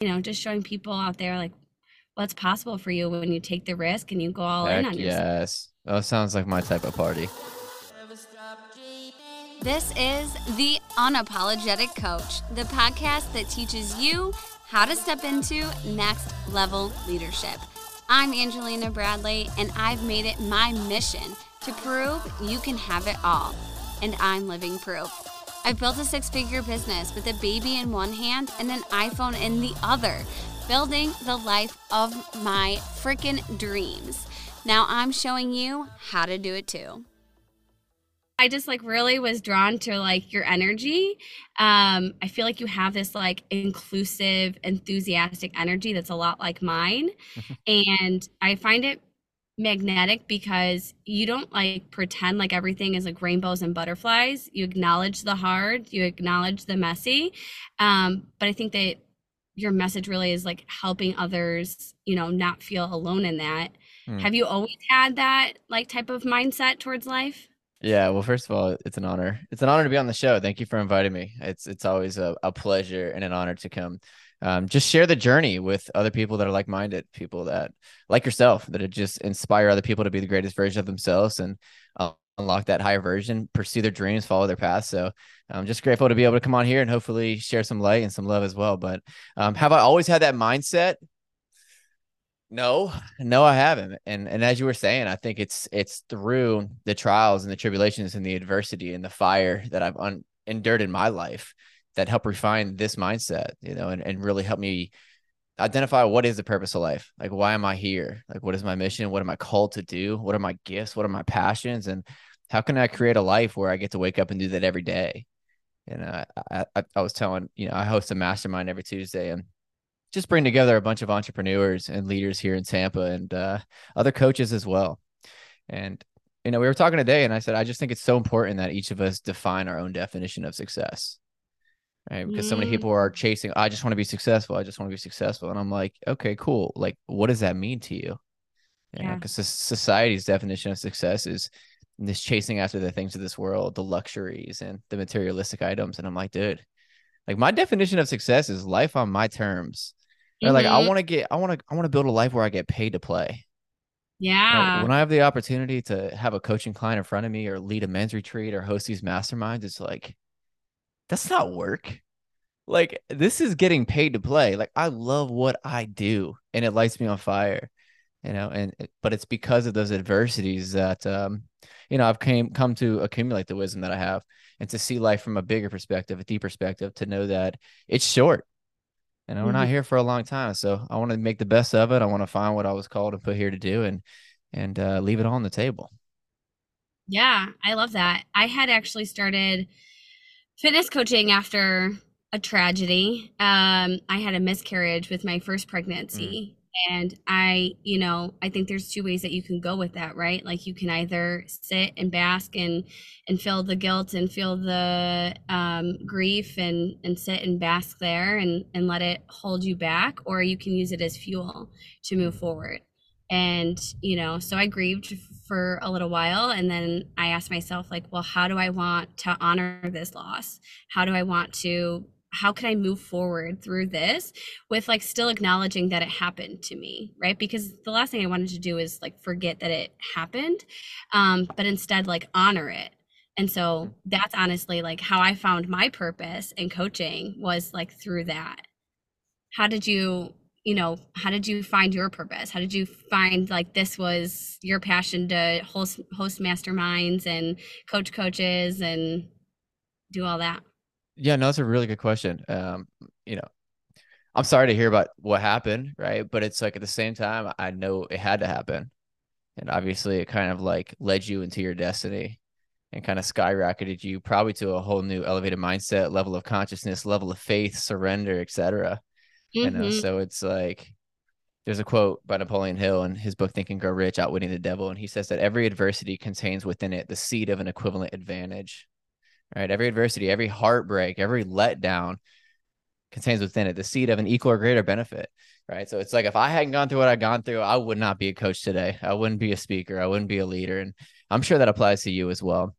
you know, just showing people out there like what's possible for you when you take the risk and you go all Heck in on yourself. yes. Oh, that sounds like my type of party. This is The Unapologetic Coach, the podcast that teaches you how to step into next level leadership. I'm Angelina Bradley, and I've made it my mission to prove you can have it all. And I'm living proof. I've built a six figure business with a baby in one hand and an iPhone in the other, building the life of my freaking dreams. Now I'm showing you how to do it too. I just like really was drawn to like your energy. Um, I feel like you have this like inclusive, enthusiastic energy that's a lot like mine. and I find it magnetic because you don't like pretend like everything is like rainbows and butterflies. You acknowledge the hard, you acknowledge the messy. Um, but I think that your message really is like helping others, you know, not feel alone in that. Hmm. Have you always had that like type of mindset towards life? Yeah, well, first of all, it's an honor. It's an honor to be on the show. Thank you for inviting me. It's it's always a, a pleasure and an honor to come. Um, just share the journey with other people that are like-minded, people that like yourself, that just inspire other people to be the greatest version of themselves and uh, unlock that higher version, pursue their dreams, follow their path. So I'm just grateful to be able to come on here and hopefully share some light and some love as well. But um, have I always had that mindset? No, no, I haven't. And and as you were saying, I think it's it's through the trials and the tribulations and the adversity and the fire that I've un- endured in my life that help refine this mindset, you know, and, and really help me identify what is the purpose of life. Like, why am I here? Like, what is my mission? What am I called to do? What are my gifts? What are my passions? And how can I create a life where I get to wake up and do that every day? And uh, I, I, I was telling, you know, I host a mastermind every Tuesday and just bring together a bunch of entrepreneurs and leaders here in Tampa and uh, other coaches as well. And you know, we were talking today, and I said I just think it's so important that each of us define our own definition of success, right? Because so many Mm. people are chasing. I just want to be successful. I just want to be successful, and I'm like, okay, cool. Like, what does that mean to you? You Yeah. because society's definition of success is this chasing after the things of this world, the luxuries and the materialistic items. And I'm like, dude, like my definition of success is life on my terms. Right? Like I Mhm. want to get, I want to, I want to build a life where I get paid to play. Know, Yeah. when I have the opportunity to have a coaching client in front of me or lead a men's retreat or host these masterminds, it's like, that's not work. Like this is getting paid to play. Like I love what I do and it lights me on fire, you know, and but it's because of those adversities that um, you know, I've came come to accumulate the wisdom that I have and to see life from a bigger perspective, a deeper perspective, to know that it's short. Know, we're not Mhm. here for a long time. So I want to make the best of it. I want to find what I was called and put here to do and and uh, leave it all on the table. Yeah, I love that. I had actually started fitness coaching after a tragedy. Um, I had a miscarriage with my first pregnancy. And I, you know, I think there's two ways that you can go with that, right? Like you can either sit and bask and and feel the guilt and feel the um, grief and and sit and bask there and and let it hold you back, or you can use it as fuel to move forward and you know so i grieved for a little while and then i asked myself like well how do i want to honor this loss? How do i want to how can i move forward through this with like still acknowledging that it happened to me? Right? Because the last thing i wanted to do is like forget that it happened um but instead like honor it. And so that's honestly like how i found my purpose in coaching was like through that. How did you you know how did you find your purpose how did you find like this was your passion to host host masterminds and coach coaches and do all that Yeah, no, that's a really good question. Um, you know, I'm sorry to hear about what happened, right? But it's like at the same time, I know it had to happen. And obviously it kind of like led you into your destiny and kind of skyrocketed you probably to a whole new elevated mindset, level of consciousness, level of faith, surrender, etc. You know, Mhm. so it's like there's a quote by Napoleon Hill in his book Think and Grow Rich, Outwitting the Devil, and he says that every adversity contains within it the seed of an equivalent advantage. Right? Every adversity, every heartbreak, every letdown contains within it the seed of an equal or greater benefit. Right. So it's like if I hadn't gone through what I've gone through, I would not be a coach today. I wouldn't be a speaker. I wouldn't be a leader. And I'm sure that applies to you as well.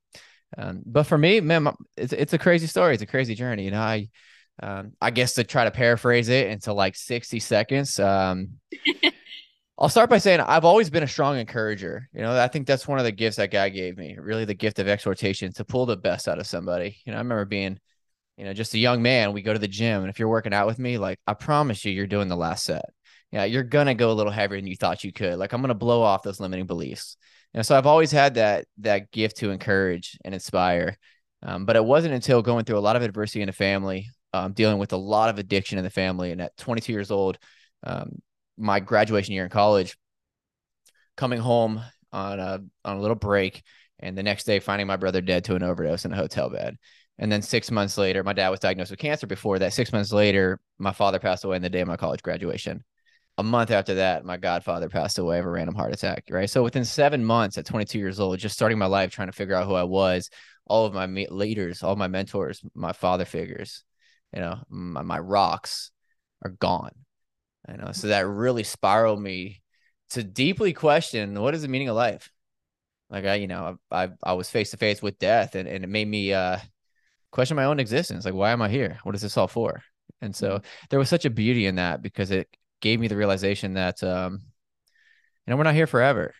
Um, but for me, man, it's it's a crazy story. It's a crazy journey. You know, I Um, I guess to try to paraphrase it into like 60 seconds. Um, I'll start by saying I've always been a strong encourager. You know, I think that's one of the gifts that God gave me, really the gift of exhortation to pull the best out of somebody. You know, I remember being, you know, just a young man. We go to the gym, and if you're working out with me, like I promise you, you're doing the last set. Yeah, you're gonna go a little heavier than you thought you could. Like I'm gonna blow off those limiting beliefs. And so I've always had that that gift to encourage and inspire. Um, but it wasn't until going through a lot of adversity in the family, um, dealing with a lot of addiction in the family, and at 22 years old, um, my graduation year in college, coming home on a on a little break, and the next day finding my brother dead to an overdose in a hotel bed. And then six months later, my dad was diagnosed with cancer. Before that, six months later, my father passed away in the day of my college graduation. A month after that, my godfather passed away of a random heart attack. Right. So within seven months, at 22 years old, just starting my life, trying to figure out who I was, all of my leaders, all my mentors, my father figures, you know, my, my rocks are gone. You know, so that really spiraled me to deeply question what is the meaning of life. Like I, you know, I I, was face to face with death, and, and it made me uh, question my own existence. Like, why am I here? What is this all for? And so there was such a beauty in that because it gave me the realization that um, you know, we're not here forever.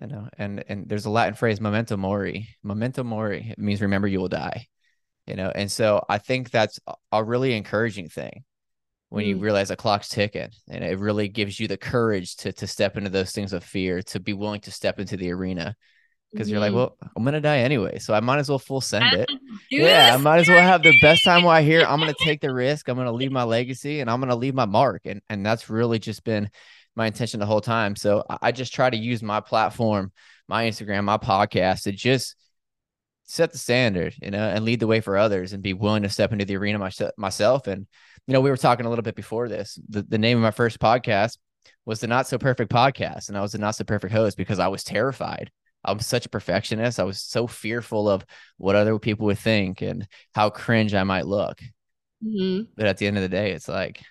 You know, and and there's a Latin phrase, memento mori. Memento mori. It means remember you will die. You know, and so I think that's a really encouraging thing when mm. you realize the clock's ticking and it really gives you the courage to to step into those things of fear to be willing to step into the arena because mm-hmm. you're like mm-hmm. well i'm gonna die anyway so i might as well full send it yeah i might as well have the best time while here i'm gonna take the risk i'm gonna leave my legacy and i'm gonna leave my mark and and that's really just been my intention the whole time so i just try to use my platform my instagram my podcast to just set the standard you know and lead the way for others and be willing to step into the arena my, myself and you know, we were talking a little bit before this. The, the name of my first podcast was the Not So Perfect Podcast. And I was the Not So Perfect host because I was terrified. I'm such a perfectionist. I was so fearful of what other people would think and how cringe I might look. Mm-hmm. But at the end of the day, it's like,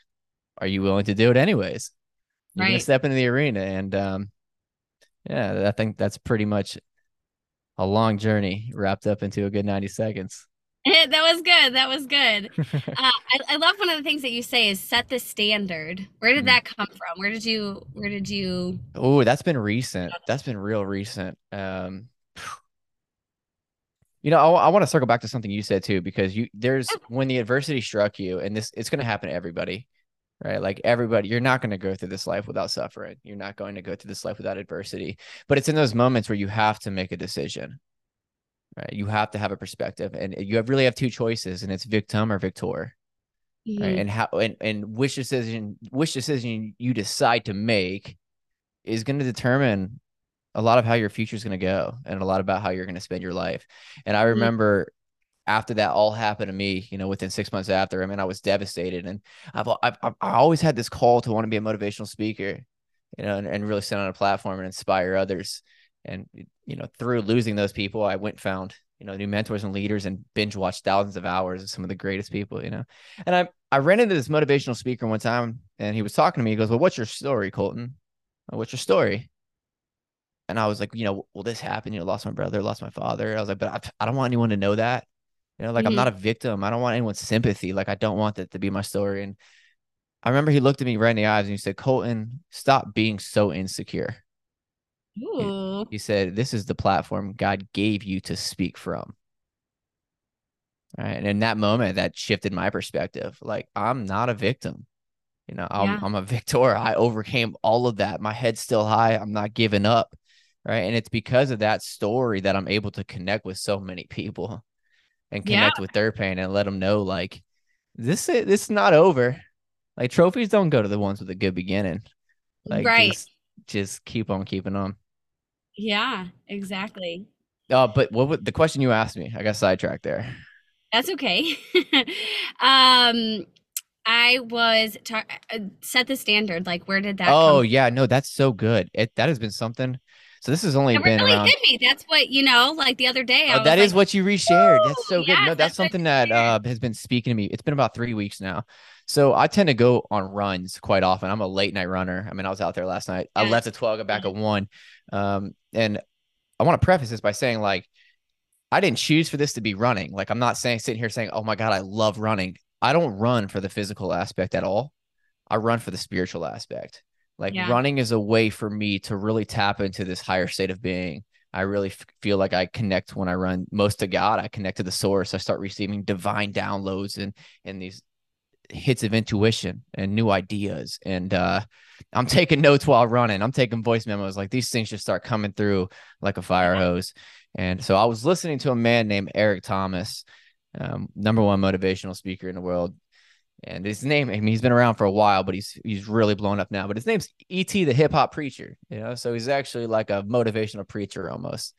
are you willing to do it anyways? You're right. gonna step into the arena. And um, yeah, I think that's pretty much a long journey wrapped up into a good 90 seconds. that was good. That was good. Uh, I, I, love one of the things that you say is set the standard. Where did mm. that come from? Where did you? Where did you? Oh, that's been recent. That's been real recent. Um, you know, I, I want to circle back to something you said too, because you there's when the adversity struck you, and this it's going to happen to everybody, right? Like everybody, you're not going to go through this life without suffering. You're not going to go through this life without adversity. But it's in those moments where you have to make a decision right? You have to have a perspective, and you have really have two choices, and it's victim or victor, mm-hmm. right? And how and and which decision which decision you decide to make is going to determine a lot of how your future is going to go, and a lot about how you're going to spend your life. And I mm-hmm. remember. After that all happened to me, you know, within six months after, I mean, I was devastated, and I've I've, I've always had this call to want to be a motivational speaker, you know, and, and really sit on a platform and inspire others. And you know through losing those people i went found you know new mentors and leaders and binge watched thousands of hours of some of the greatest people you know. And i i ran into this motivational speaker one time and he was talking to me. He goes well what's your story colton? What's your story? And i was like you know well this happened. You know lost my brother lost my father. I was like but i, I don't want anyone to know that you know like mm-hmm. i'm not a victim i don't want anyone's sympathy like i don't want that to be my story and i remember he looked at me right in the eyes and he said colton stop being so insecure Ooh. He said, This is the platform God gave you to speak from. All right. And in that moment, that shifted my perspective. Like, I'm not a victim. You know, I'm, yeah. I'm a victor. I overcame all of that. My head's still high. I'm not giving up. Right. And it's because of that story that I'm able to connect with so many people and connect yeah. with their pain and let them know, like, this is this is not over. Like trophies don't go to the ones with a good beginning. Like right. just, just keep on keeping on. Yeah, exactly. Uh, but what would the question you asked me? I got sidetracked there. That's okay. um, I was ta- uh, set the standard. Like, where did that? Oh yeah, no, that's so good. It that has been something. So this has only it been really around. Hit me. That's what you know. Like the other day, oh, that is like, what you reshared. That's so good. no, that's, that's something that uh, has been speaking to me. It's been about three weeks now. So I tend to go on runs quite often. I'm a late night runner. I mean, I was out there last night. Yeah. I left at 12, got back at one. Um, and I want to preface this by saying, like, I didn't choose for this to be running. Like, I'm not saying sitting here saying, oh my God, I love running. I don't run for the physical aspect at all. I run for the spiritual aspect. Like Yeah. running is a way for me to really tap into this higher state of being. I really f- feel like I connect when I run most to God. I connect to the source. I start receiving divine downloads and and these hits of intuition and new ideas. And uh, I'm taking notes while running. I'm taking voice memos. Like these things just start coming through like a fire hose. And so I was listening to a man named Eric Thomas, um, number one motivational speaker in the world. And his name, I mean, he's been around for a while, but he's he's really blown up now. But his name's E.T. the hip hop preacher, you know. So he's actually like a motivational preacher almost.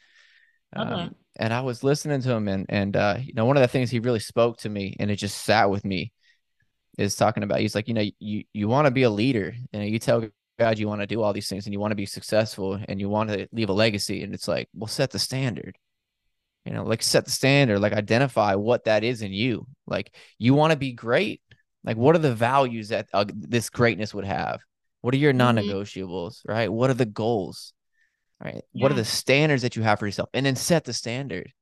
Love that. Um, and I was listening to him, and and uh, you know, one of the things he really spoke to me, and it just sat with me, is talking about. He's like, you know, you you want to be a leader, and you tell God you want to do all these things, and you want to be successful, and you want to leave a legacy, and it's like, well, set the standard. You know, like set the standard, like identify what that is in you. Like you want to be great. Like what are the values that uh, this greatness would have? What are your Mhm. non-negotiables, right? What are the goals? Right? What are the standards that you have for yourself? And then set the standard.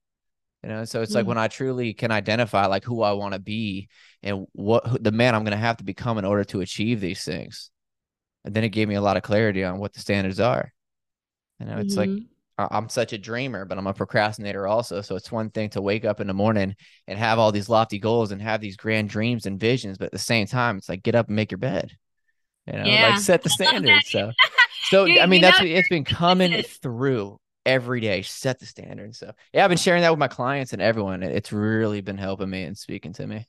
You know, so it's like Mhm. when I truly can identify like who I want to be and what who- the man I'm going to have to become in order to achieve these things. And then it gave me a lot of clarity on what the standards are. You know, it's like Mhm. I- I'm such a dreamer, but I'm a procrastinator also. So it's one thing to wake up in the morning and have all these lofty goals and have these grand dreams and visions, but at the same time, it's like get up and make your bed. You know, Yeah. like set the standard. So, so You- I mean, that's know it's been coming through every day. Set the standard. So, yeah, I've been sharing that with my clients and everyone. It's really been helping me and speaking to me.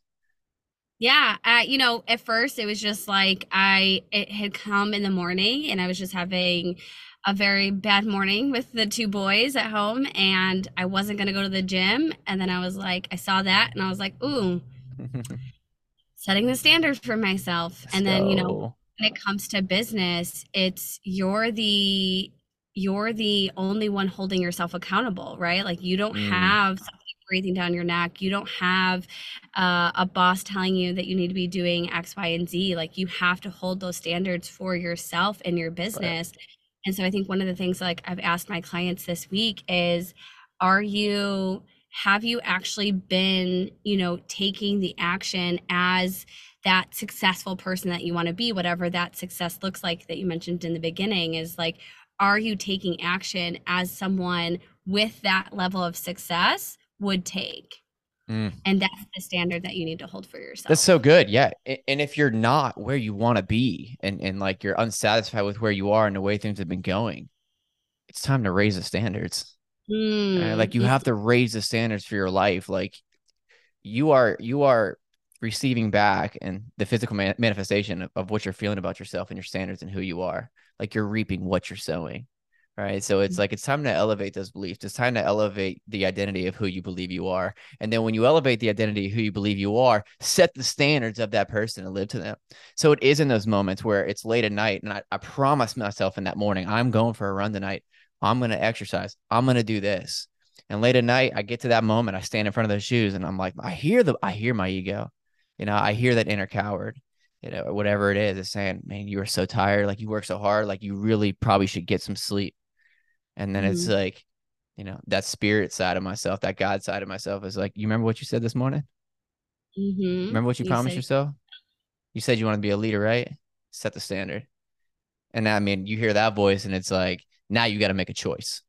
Yeah, uh, you know, at first it was just like I it had come in the morning and I was just having a very bad morning with the two boys at home and I wasn't going to go to the gym and then I was like I saw that and I was like, "Ooh, setting the standard for myself." And then, you know, when it comes to business, it's you're the you're the only one holding yourself accountable, right? Like you don't Mm. have breathing down your neck. You don't have uh, a boss telling you that you need to be doing X, Y, and Z. Like you have to hold those standards for yourself and your business. And so I think one of the things like I've asked my clients this week is are you have you actually been, you know, taking the action as that successful person that you want to be, whatever that success looks like that you mentioned in the beginning is like are you taking action as someone with that level of success would take? Mm. And that's the standard that you need to hold for yourself. That's so good. Yeah. And if you're not where you want to be and, and like you're unsatisfied with where you are and the way things have been going, it's time to raise the standards. Mm, Like you have to raise the standards for your life. Like you are, you are receiving back and the physical man- manifestation of, of what you're feeling about yourself and your standards and who you are. Like you're reaping what you're sowing. Right. So it's mm-hmm. like it's time to elevate those beliefs. It's time to elevate the identity of who you believe you are. And then when you elevate the identity of who you believe you are, set the standards of that person and live to them. So it is in those moments where it's late at night and I, I promise myself in that morning, I'm going for a run tonight. I'm going to exercise. I'm going to do this. And late at night, I get to that moment, I stand in front of those shoes and I'm like, I hear the, I hear my ego. You know, I hear that inner coward, you know, whatever it is, is saying, man, you are so tired. Like you work so hard. Like you really probably should get some sleep. And then it's Mhm. like, you know, that spirit side of myself, that God side of myself is like, you remember what you said this morning? mhm. Remember what you, You promised said- yourself? You said you want to be a leader, right? Set the standard. And I mean, you hear that voice and it's like, now you got to make a choice.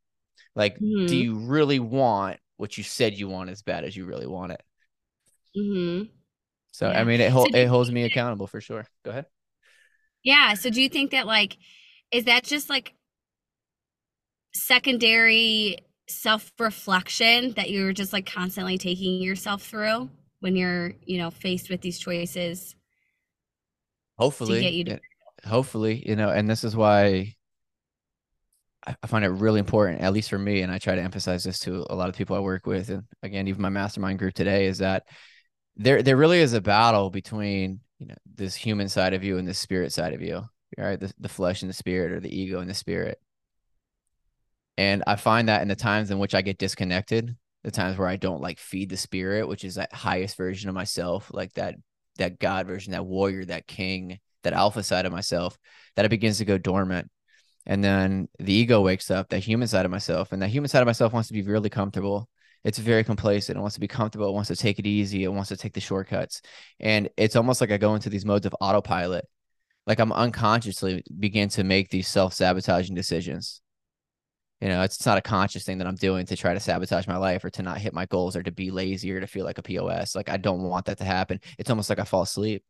Like, do Mhm. you really want what you said you want as bad as you really want it? Mhm. So, I mean, it, So it holds me accountable for sure. Go ahead. Yeah. So do you think that like is that just like secondary self-reflection that you're just like constantly taking yourself through when you're, you know, faced with these choices? Hopefully, get you to- hopefully, you know, and this is why I, I find it really important, at least for me, and I try to emphasize this to a lot of people I work with, and again, even my mastermind group today, is that there there really is a battle between you know this human side of you and the spirit side of you, right? The the flesh and the spirit, or the ego and the spirit. And I find that in the times in which I get disconnected, the times where I don't like feed the spirit, which is that highest version of myself, like that that God version, that warrior, that king, that alpha side of myself, that it begins to go dormant. And then the ego wakes up, that human side of myself, and that human side of myself wants to be really comfortable It's very complacent. It wants to be comfortable. It wants to take it easy. It wants to take the shortcuts. And it's almost like I go into these modes of autopilot. Like I'm unconsciously begin to make these self sabotaging decisions. You know, it's, not a conscious thing that I'm doing to try to sabotage my life or to not hit my goals or to be lazy or to feel like a POS. Like I don't want that to happen. It's almost like I fall asleep.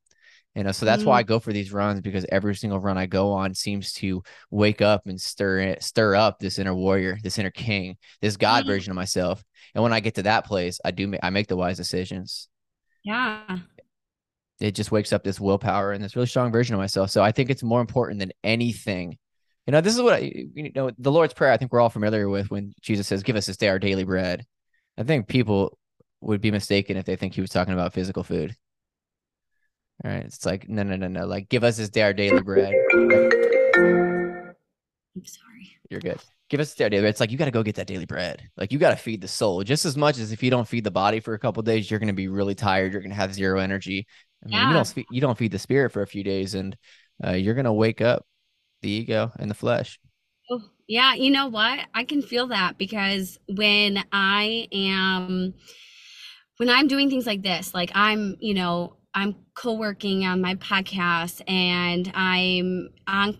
You know, so that's mm-hmm. why I go for these runs because every single run I go on seems to wake up and stir it, stir up this inner warrior, this inner king, this God mm-hmm. version of myself. And when I get to that place, I do I make the wise decisions. Yeah. It just wakes up this willpower and this really strong version of myself. So I think it's more important than anything you know, this is what I, you know, the Lord's Prayer, I think we're all familiar with when Jesus says, Give us this day our daily bread. I think people would be mistaken if they think he was talking about physical food. All right. It's like, no, no, no, no. Like, give us this day our daily bread. I'm sorry. You're good. Give us the daily bread. It's like you got to go get that daily bread. Like you got to feed the soul just as much as if you don't feed the body for a couple days, you're going to be really tired. You're going to have zero energy. I mean, yeah. you don't feed, you don't feed the spirit for a few days, and uh, you're going to wake up the ego and the flesh. Oh, yeah. You know what? I can feel that because when I am, when I'm doing things like this, like I'm, you know, I'm co-working on my podcast and I'm on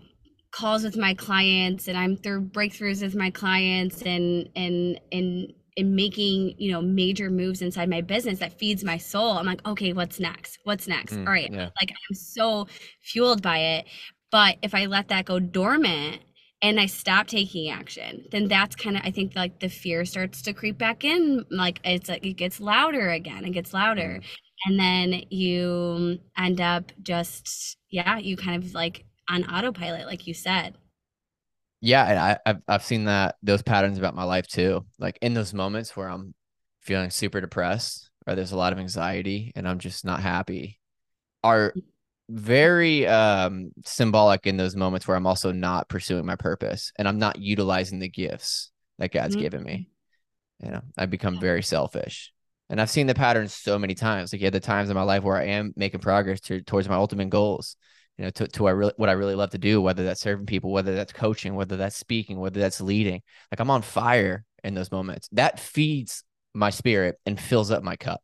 calls with my clients and I'm through breakthroughs with my clients and and and in making you know major moves inside my business that feeds my soul i'm like okay what's next what's next mm, all right yeah. like i'm so fueled by it but if I let that go dormant and I stop taking action, then that's kind of I think like the fear starts to creep back in. Like it's like it gets louder again. It gets louder. Mm-hmm. And then you end up just yeah, you kind of like on autopilot, like you said. Yeah, and I, I've I've seen that those patterns about my life too. Like in those moments where I'm feeling super depressed or there's a lot of anxiety and I'm just not happy, are very um symbolic in those moments where I'm also not pursuing my purpose and I'm not utilizing the gifts that God's mm-hmm. given me. You know, I become very selfish. And I've seen the patterns so many times. Like, yeah, the times in my life where I am making progress to, towards my ultimate goals, you know, to, to I really, what I really love to do, whether that's serving people, whether that's coaching, whether that's speaking, whether that's leading. Like, I'm on fire in those moments. That feeds my spirit and fills up my cup.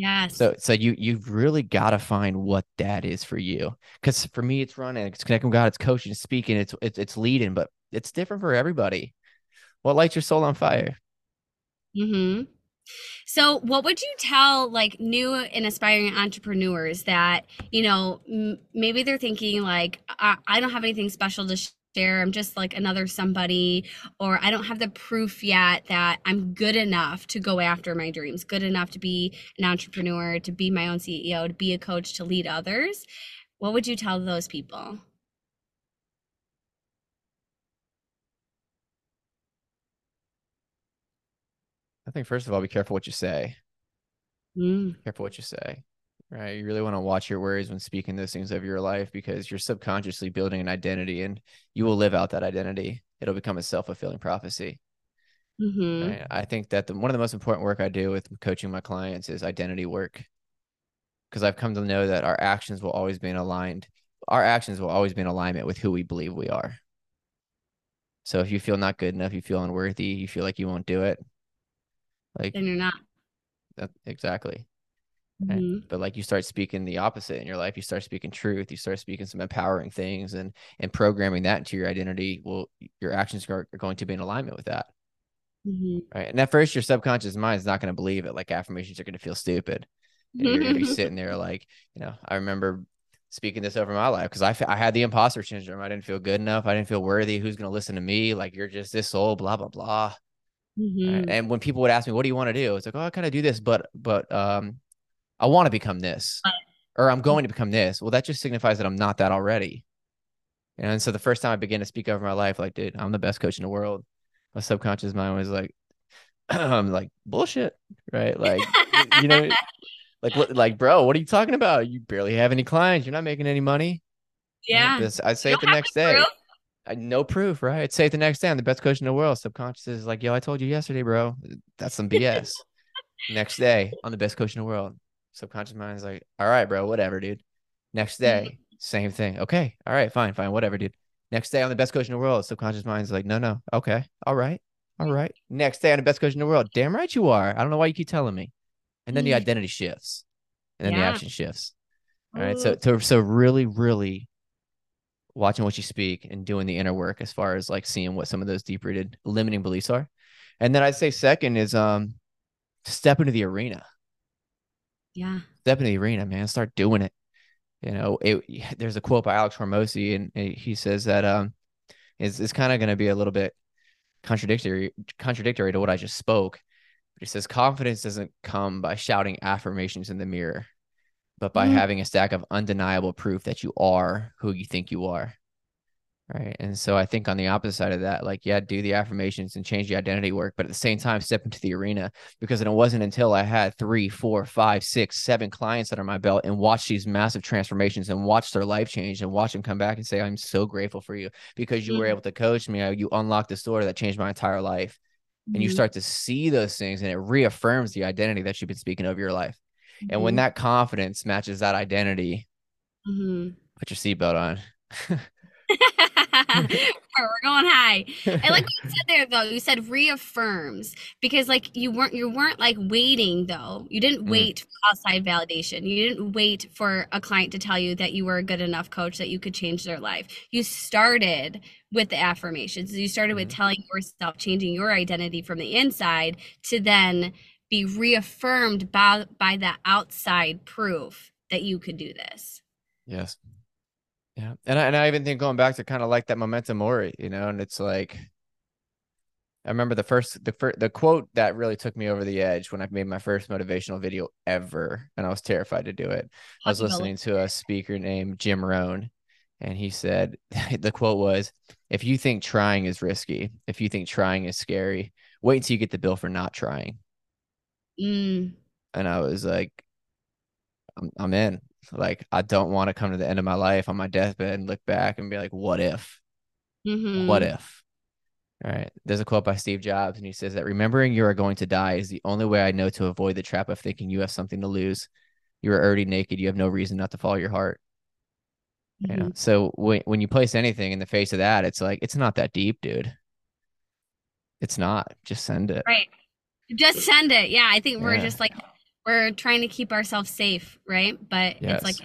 Yes. So so you you've really got to find what that is for you. Because for me, it's running, it's connecting with God, it's coaching, it's speaking, it's it's it's leading, but it's different for everybody. What lights your soul on fire? Hmm. So, what would you tell like new and aspiring entrepreneurs that you know m- maybe they're thinking like I-, I don't have anything special to share. I'm just like another somebody, or I don't have the proof yet that I'm good enough to go after my dreams, good enough to be an entrepreneur, to be my own CEO, to be a coach, to lead others. What would you tell those people? I think first of all, be careful what you say. Mm. Careful what you say right? You really want to watch your words when speaking those things of your life because you're subconsciously building an identity and you will live out that identity. It'll become a self fulfilling prophecy. Mm-hmm. Right? I think that the, one of the most important work I do with coaching my clients is identity work because I've come to know that our actions will always be in aligned. Our actions will always be in alignment with who we believe we are. So if you feel not good enough, you feel unworthy, you feel like you won't do it, like then you're not. That, exactly. Mm-hmm. But like you start speaking the opposite in your life, you start speaking truth, you start speaking some empowering things and and programming that into your identity. Well, your actions are, are going to be in alignment with that. Mm-hmm. Right. And at first, your subconscious mind is not going to believe it. Like affirmations are going to feel stupid. And you're going to be sitting there like, you know, I remember speaking this over my life because I, I had the imposter syndrome. I didn't feel good enough. I didn't feel worthy. Who's going to listen to me? Like, you're just this soul, blah, blah, blah. Mm-hmm. Right? And when people would ask me, what do you want to do? It's like, oh, I kind of do this, but, but, um, I want to become this or I'm going to become this. Well, that just signifies that I'm not that already. And so the first time I began to speak over my life, like, dude, I'm the best coach in the world. My subconscious mind was like, I'm like bullshit, right? Like, you know, like, like, bro, what are you talking about? You barely have any clients. You're not making any money. Yeah. I'd say it the next day. Proof? I, no proof, right? I'd say it the next day. I'm the best coach in the world. Subconscious is like, yo, I told you yesterday, bro. That's some BS. next day, I'm the best coach in the world. Subconscious mind is like, all right, bro, whatever, dude. Next mm-hmm. day, same thing. Okay, all right, fine, fine, whatever, dude. Next day, I'm the best coach in the world. Subconscious mind is like, no, no, okay, all right, All mm-hmm. right. Next day, I'm the best coach in the world. Damn right you are. I don't know why you keep telling me. And then the mm-hmm. identity shifts, and then the action shifts. All right. So, so, so really, really watching what you speak and doing the inner work as far as like seeing what some of those deep rooted limiting beliefs are. And then I'd say second is um step into the arena. Yeah. Step into the arena, man. Start doing it. You know, it there's a quote by Alex Hormozi, and he says that um it's, it's kind of going to be a little bit contradictory contradictory to what I just spoke. But he says confidence doesn't come by shouting affirmations in the mirror, but by Mhm. having a stack of undeniable proof that you are who you think you are. Right. And so I think on the opposite side of that, like, yeah, do the affirmations and change the identity work, but at the same time, step into the arena because it wasn't until I had three, four, five, six, seven clients under my belt and watched these massive transformations and watched their life change and watch them come back and say, I'm so grateful for you because you were Mhm. able to coach me. You unlocked this door that changed my entire life. And you Mhm. start to see those things and it reaffirms the identity that you've been speaking of your life. And when Mhm. that confidence matches that identity, Mhm. put your seatbelt on. We're going high. I like what you said there though. You said reaffirms because like you weren't you weren't like waiting though. You didn't Mm. wait for outside validation. You didn't wait for a client to tell you that you were a good enough coach that you could change their life. You started with the affirmations. You started with Mhm. telling yourself, changing your identity from the inside to then be reaffirmed by by the outside proof that you could do this. Yes. Yeah. And I, and I even think going back to kind of like that memento mori, you know, and it's like, I remember the first, the first, the quote that really took me over the edge when I made my first motivational video ever. And I was terrified to do it. I was listening to a speaker named Jim Rohn, and he said, the quote was, if you think trying is risky, if you think trying is scary, wait until you get the bill for not trying. Mm, And I was like, I'm, I'm in. Like, I don't want to come to the end of my life on my deathbed and look back and be like, what if? mhm. What if? All right. There's a quote by Steve Jobs, and he says that remembering you are going to die is the only way I know to avoid the trap of thinking you have something to lose. You are already naked. You have no reason not to follow your heart. You know. Mhm. So when when you place anything in the face of that, it's like it's not that deep, dude. It's not. Just send it. Right. Just send it. Yeah, I think we're Yeah. just like we're trying to keep ourselves safe, right? But it's like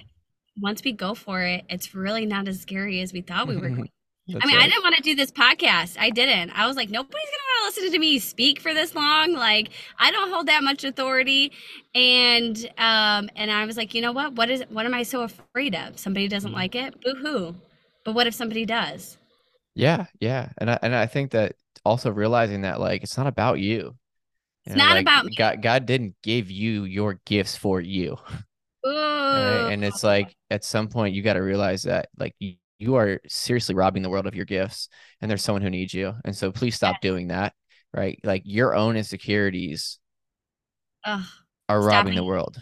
once we go for it, it's really not as scary as we thought we were going. I mean, I didn't want to do this podcast. I didn't. I was like, nobody's gonna want to listen to me speak for this long. Like, I don't hold that much authority. And um, and I was like, you know what? What is what am I so afraid of? Somebody doesn't Mhm. like it? Boo hoo. But what if somebody does? Yeah, yeah, and I and I think that also realizing that like it's not about you. It's know, not like, about me. God. God didn't give you your gifts for you, right? And it's like at some point you got to realize that like you, you are seriously robbing the world of your gifts, and there's someone who needs you, and so please stop doing that, right? Like your own insecurities Ugh. are robbing the world,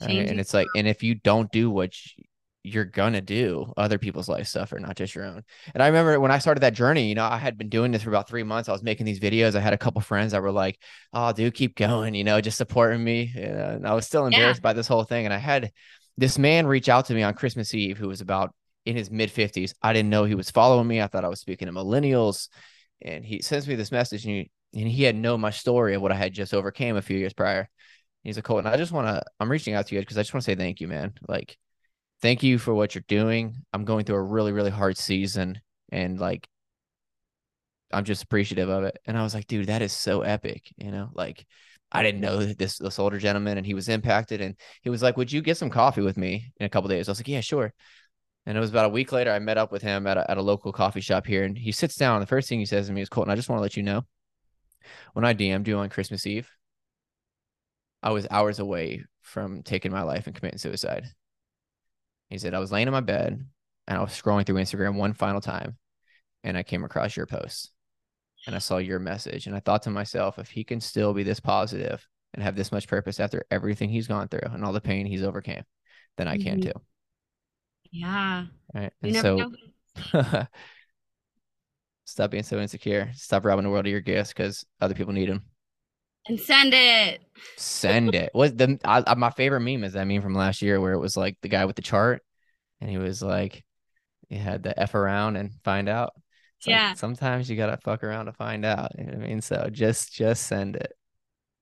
right? And it's like, and if you don't do what you, you're gonna do, other people's lives suffer, not just your own. And I remember when I started that journey, you know, I had been doing this for about three months. I was making these videos. I had a couple friends that were like, "Oh, dude, keep going," you know, just supporting me. You know, and I was still Yeah. embarrassed by this whole thing. And I had this man reach out to me on Christmas Eve who was about in his mid 50s. I didn't know he was following me. I thought I was speaking to millennials. And he sends me this message and he, and he had known my story of what I had just overcame a few years prior. He's like, Colton, I just want to, I'm reaching out to you because I just want to say thank you, man. Like, thank you for what you're doing. I'm going through a really, really hard season and like, I'm just appreciative of it. And I was like, dude, that is so epic. You know, like, I didn't know that this this older gentleman and he was impacted. And he was like, Would you get some coffee with me in a couple days? I was like, Yeah, sure. And it was about a week later, I met up with him at a, at a local coffee shop here. And he sits down. And the first thing he says to me is, Colton, I just want to let you know when I DM'd you on Christmas Eve, I was hours away from taking my life and committing suicide. He said, I was laying in my bed and I was scrolling through Instagram one final time and I came across your post and I saw your message. And I thought to myself, if he can still be this positive and have this much purpose after everything he's gone through and all the pain he's overcame, then I can Mhm. too. Yeah. Right. And so stop being so insecure. Stop robbing the world of your gifts because other people need them. And send it. Send it. What the I, I- my favorite meme is that meme from last year where it was like the guy with the chart and he was like, he had the F around and find out. It's like Yeah. sometimes you gotta fuck around to find out. You know what I mean? So just just send it.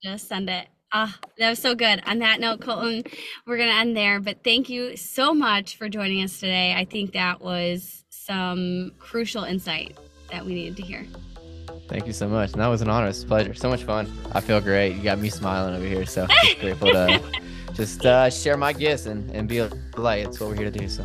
Just send it. Ah, that was so good. On that note, Colton, we're going to end there. But thank you so much for joining us today. I think that was some crucial insight that we needed to hear. Thank you so much. And that was an honor. It's a pleasure. So much fun. I feel great. You got me smiling over here. So just grateful to just uh, share my gifts and, and be a light. It's what we're here to do. So